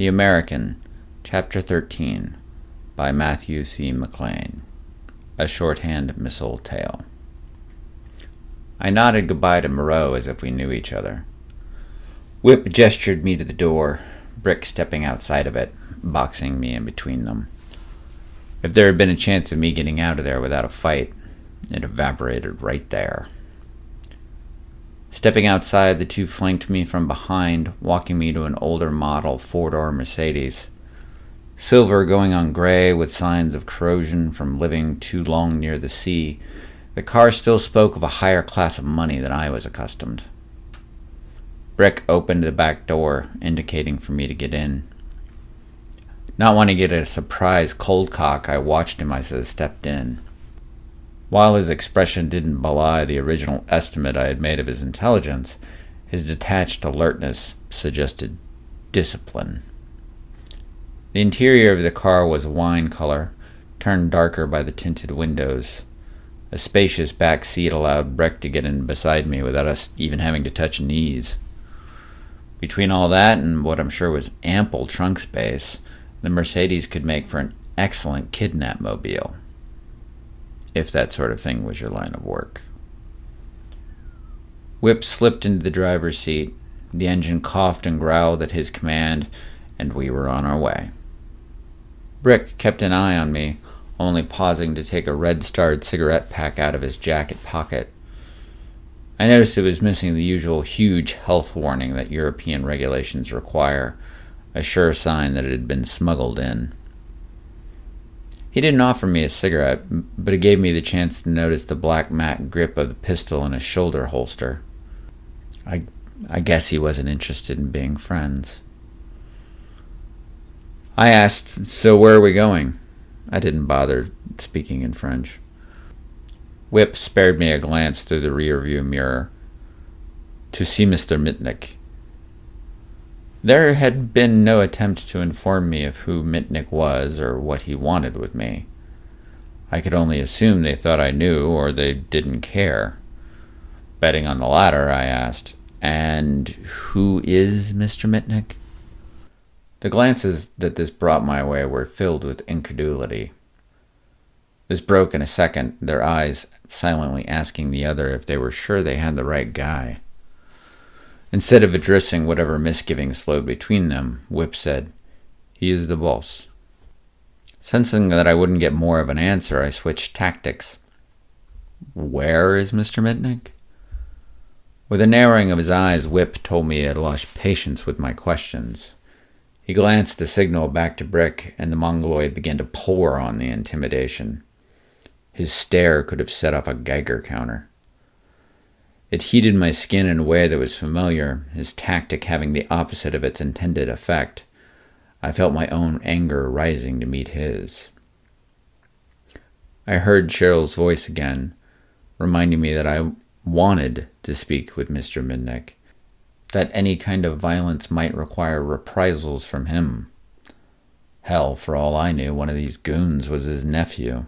The American, Chapter 13, by Matthew C. McLean. A shorthand missile tale. I nodded goodbye to Moreau as if we knew each other. Whip gestured me to the door, Brick stepping outside of it, boxing me in between them. If there had been a chance of me getting out of there without a fight, it evaporated right there. Stepping outside, the two flanked me from behind, walking me to an older model four door Mercedes. Silver going on gray with signs of corrosion from living too long near the sea, the car still spoke of a higher class of money than I was accustomed. Brick opened the back door, indicating for me to get in. Not wanting to get a surprise cold cock, I watched him as I stepped in. While his expression didn't belie the original estimate I had made of his intelligence, his detached alertness suggested discipline. The interior of the car was wine color, turned darker by the tinted windows. A spacious back seat allowed Brick to get in beside me without us even having to touch knees. Between all that and what I'm sure was ample trunk space, the Mercedes could make for an excellent kidnap mobile if that sort of thing was your line of work. Whip slipped into the driver's seat. The engine coughed and growled at his command, and we were on our way. Brick kept an eye on me, only pausing to take a red starred cigarette pack out of his jacket pocket. I noticed it was missing the usual huge health warning that European regulations require, a sure sign that it had been smuggled in. He didn't offer me a cigarette, but it gave me the chance to notice the black matte grip of the pistol in his shoulder holster. I, I guess he wasn't interested in being friends. I asked, So where are we going? I didn't bother speaking in French. Whip spared me a glance through the rearview mirror. To see Mr. Mitnick. There had been no attempt to inform me of who Mitnick was or what he wanted with me. I could only assume they thought I knew or they didn't care. Betting on the latter, I asked, And who is Mr. Mitnick? The glances that this brought my way were filled with incredulity. This broke in a second, their eyes silently asking the other if they were sure they had the right guy. Instead of addressing whatever misgivings flowed between them, Whip said, He is the boss. Sensing that I wouldn't get more of an answer, I switched tactics. Where is Mr. Mitnick? With a narrowing of his eyes, Whip told me he had lost patience with my questions. He glanced a signal back to Brick, and the Mongoloid began to pour on the intimidation. His stare could have set off a Geiger counter. It heated my skin in a way that was familiar, his tactic having the opposite of its intended effect. I felt my own anger rising to meet his. I heard Cheryl's voice again, reminding me that I wanted to speak with Mr. Mitnick, that any kind of violence might require reprisals from him. Hell, for all I knew, one of these goons was his nephew.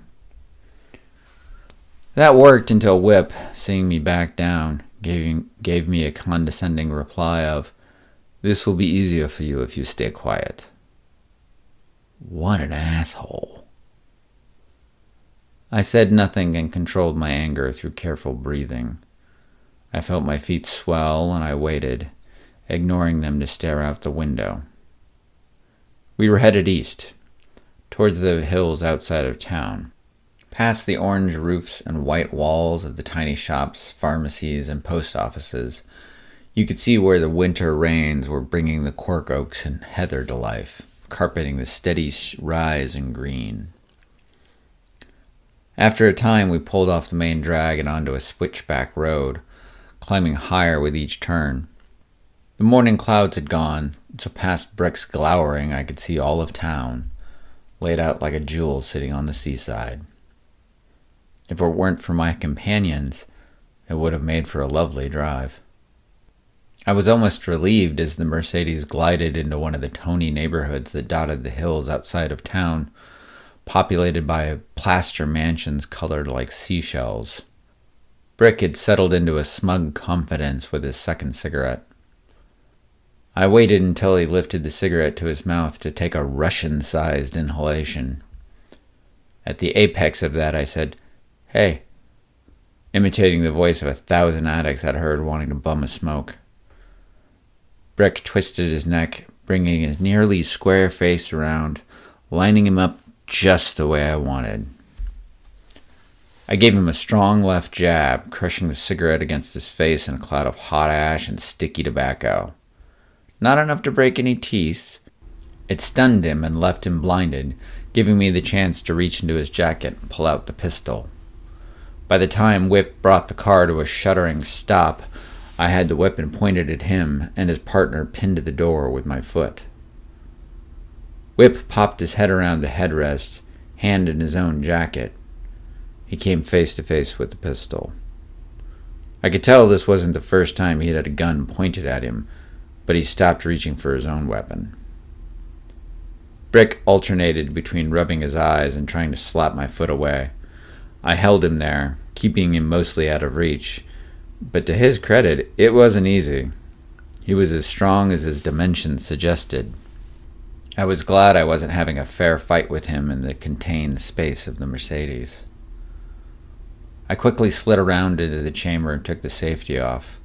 That worked until Whip, seeing me back down, gave, gave me a condescending reply of, This will be easier for you if you stay quiet. What an asshole. I said nothing and controlled my anger through careful breathing. I felt my feet swell and I waited, ignoring them to stare out the window. We were headed east, towards the hills outside of town. Past the orange roofs and white walls of the tiny shops, pharmacies, and post offices, you could see where the winter rains were bringing the cork oaks and heather to life, carpeting the steady rise in green. After a time, we pulled off the main drag and onto a switchback road, climbing higher with each turn. The morning clouds had gone, so past Brick's glowering, I could see all of town, laid out like a jewel sitting on the seaside. If it weren't for my companions, it would have made for a lovely drive. I was almost relieved as the Mercedes glided into one of the tony neighborhoods that dotted the hills outside of town, populated by plaster mansions colored like seashells. Brick had settled into a smug confidence with his second cigarette. I waited until he lifted the cigarette to his mouth to take a Russian sized inhalation. At the apex of that, I said, Hey, imitating the voice of a thousand addicts I'd heard wanting to bum a smoke. Brick twisted his neck, bringing his nearly square face around, lining him up just the way I wanted. I gave him a strong left jab, crushing the cigarette against his face in a cloud of hot ash and sticky tobacco. Not enough to break any teeth. It stunned him and left him blinded, giving me the chance to reach into his jacket and pull out the pistol. By the time Whip brought the car to a shuddering stop, I had the weapon pointed at him and his partner pinned to the door with my foot. Whip popped his head around the headrest, hand in his own jacket. He came face to face with the pistol. I could tell this wasn't the first time he'd had a gun pointed at him, but he stopped reaching for his own weapon. Brick alternated between rubbing his eyes and trying to slap my foot away. I held him there, keeping him mostly out of reach, but to his credit, it wasn't easy. He was as strong as his dimensions suggested. I was glad I wasn't having a fair fight with him in the contained space of the Mercedes. I quickly slid around into the chamber and took the safety off.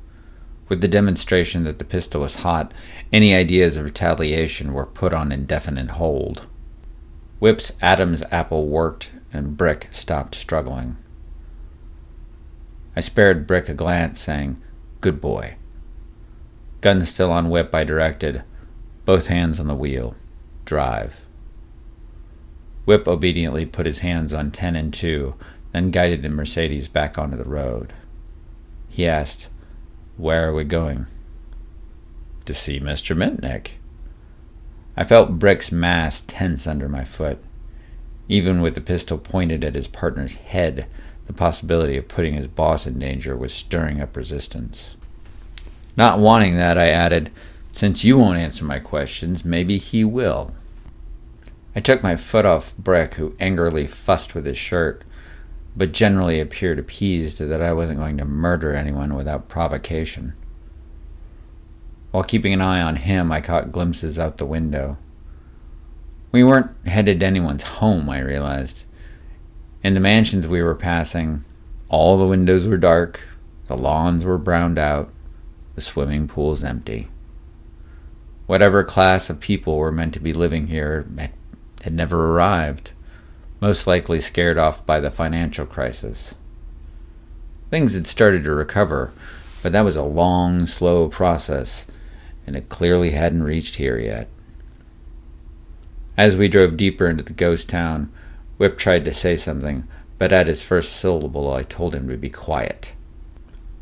With the demonstration that the pistol was hot, any ideas of retaliation were put on indefinite hold. Whip's Adam's apple worked, and Brick stopped struggling. I spared Brick a glance, saying, Good boy. Gun still on Whip, I directed, both hands on the wheel. Drive. Whip obediently put his hands on 10 and 2, then guided the Mercedes back onto the road. He asked, where are we going? To see Mr. Mitnick. I felt Brick's mass tense under my foot. Even with the pistol pointed at his partner's head, the possibility of putting his boss in danger was stirring up resistance. Not wanting that, I added, Since you won't answer my questions, maybe he will. I took my foot off Brick, who angrily fussed with his shirt but generally appeared appeased that I wasn't going to murder anyone without provocation. While keeping an eye on him, I caught glimpses out the window. We weren't headed to anyone's home, I realized. In the mansions we were passing, all the windows were dark, the lawns were browned out, the swimming pools empty. Whatever class of people were meant to be living here had never arrived most likely scared off by the financial crisis. Things had started to recover, but that was a long, slow process, and it clearly hadn't reached here yet. As we drove deeper into the ghost town, Whip tried to say something, but at his first syllable I told him to be quiet.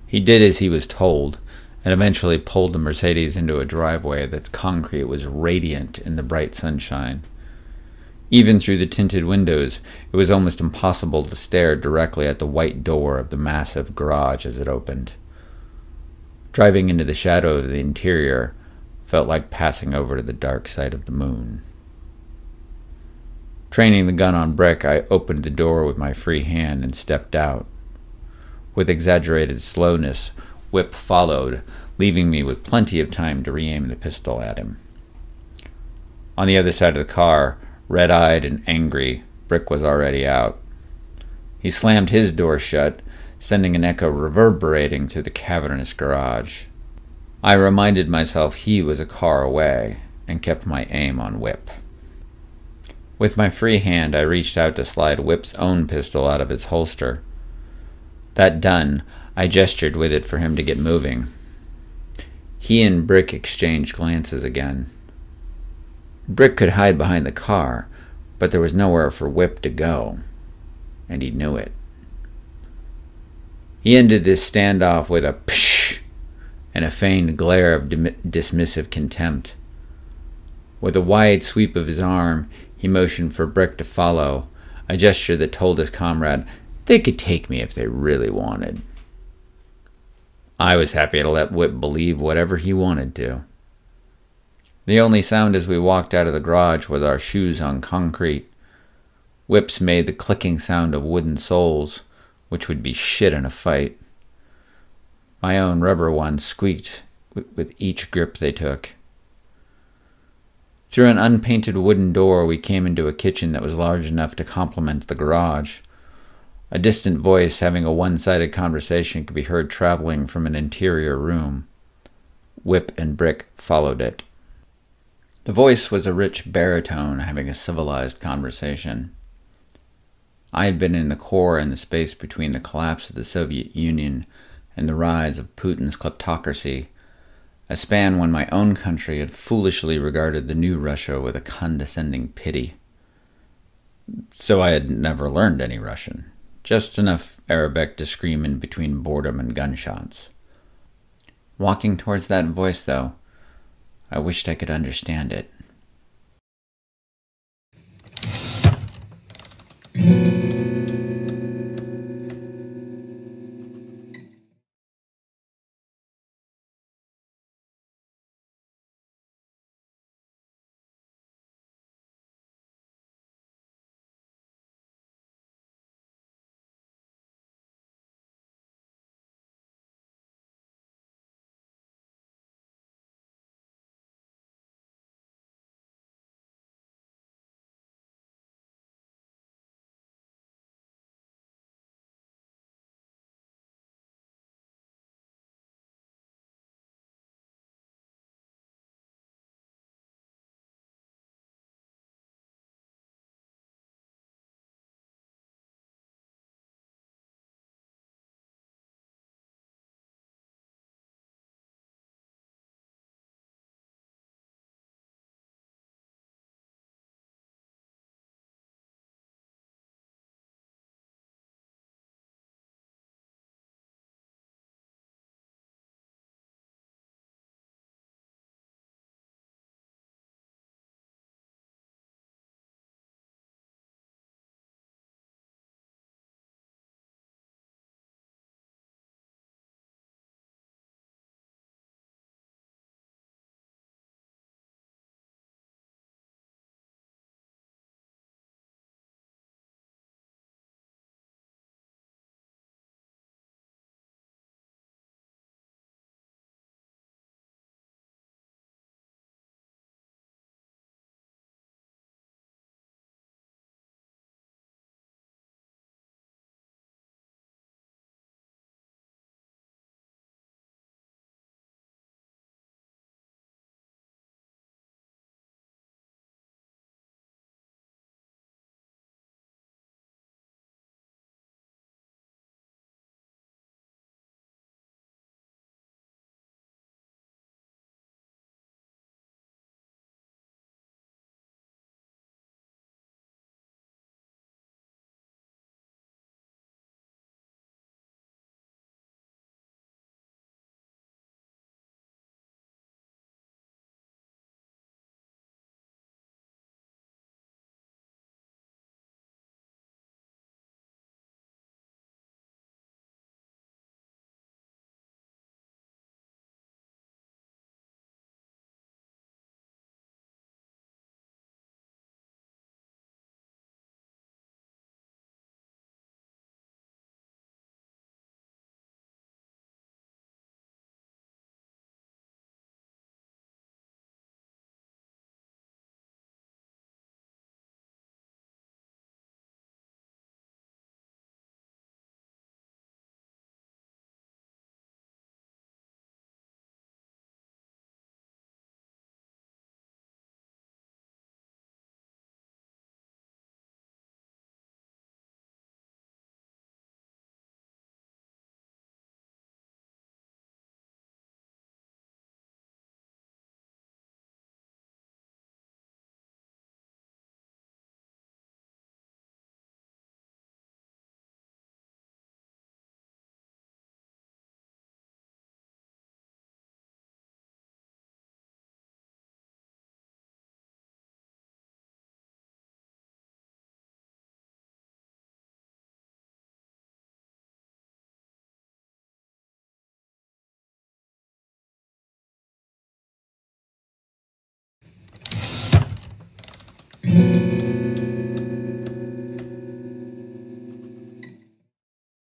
He did as he was told, and eventually pulled the Mercedes into a driveway that's concrete was radiant in the bright sunshine. Even through the tinted windows, it was almost impossible to stare directly at the white door of the massive garage as it opened. Driving into the shadow of the interior felt like passing over to the dark side of the moon. Training the gun on Brick, I opened the door with my free hand and stepped out. With exaggerated slowness, Whip followed, leaving me with plenty of time to re aim the pistol at him. On the other side of the car, Red eyed and angry, Brick was already out. He slammed his door shut, sending an echo reverberating through the cavernous garage. I reminded myself he was a car away and kept my aim on Whip. With my free hand, I reached out to slide Whip's own pistol out of its holster. That done, I gestured with it for him to get moving. He and Brick exchanged glances again. Brick could hide behind the car, but there was nowhere for Whip to go, and he knew it. He ended this standoff with a psh and a feigned glare of dim- dismissive contempt. With a wide sweep of his arm, he motioned for Brick to follow, a gesture that told his comrade they could take me if they really wanted. I was happy to let Whip believe whatever he wanted to. The only sound as we walked out of the garage was our shoes on concrete. Whips made the clicking sound of wooden soles, which would be shit in a fight. My own rubber ones squeaked with each grip they took. Through an unpainted wooden door, we came into a kitchen that was large enough to complement the garage. A distant voice having a one sided conversation could be heard traveling from an interior room. Whip and Brick followed it. The voice was a rich baritone having a civilized conversation. I had been in the Corps in the space between the collapse of the Soviet Union and the rise of Putin's kleptocracy, a span when my own country had foolishly regarded the new Russia with a condescending pity. So I had never learned any Russian, just enough Arabic to scream in between boredom and gunshots. Walking towards that voice, though, I wished I could understand it.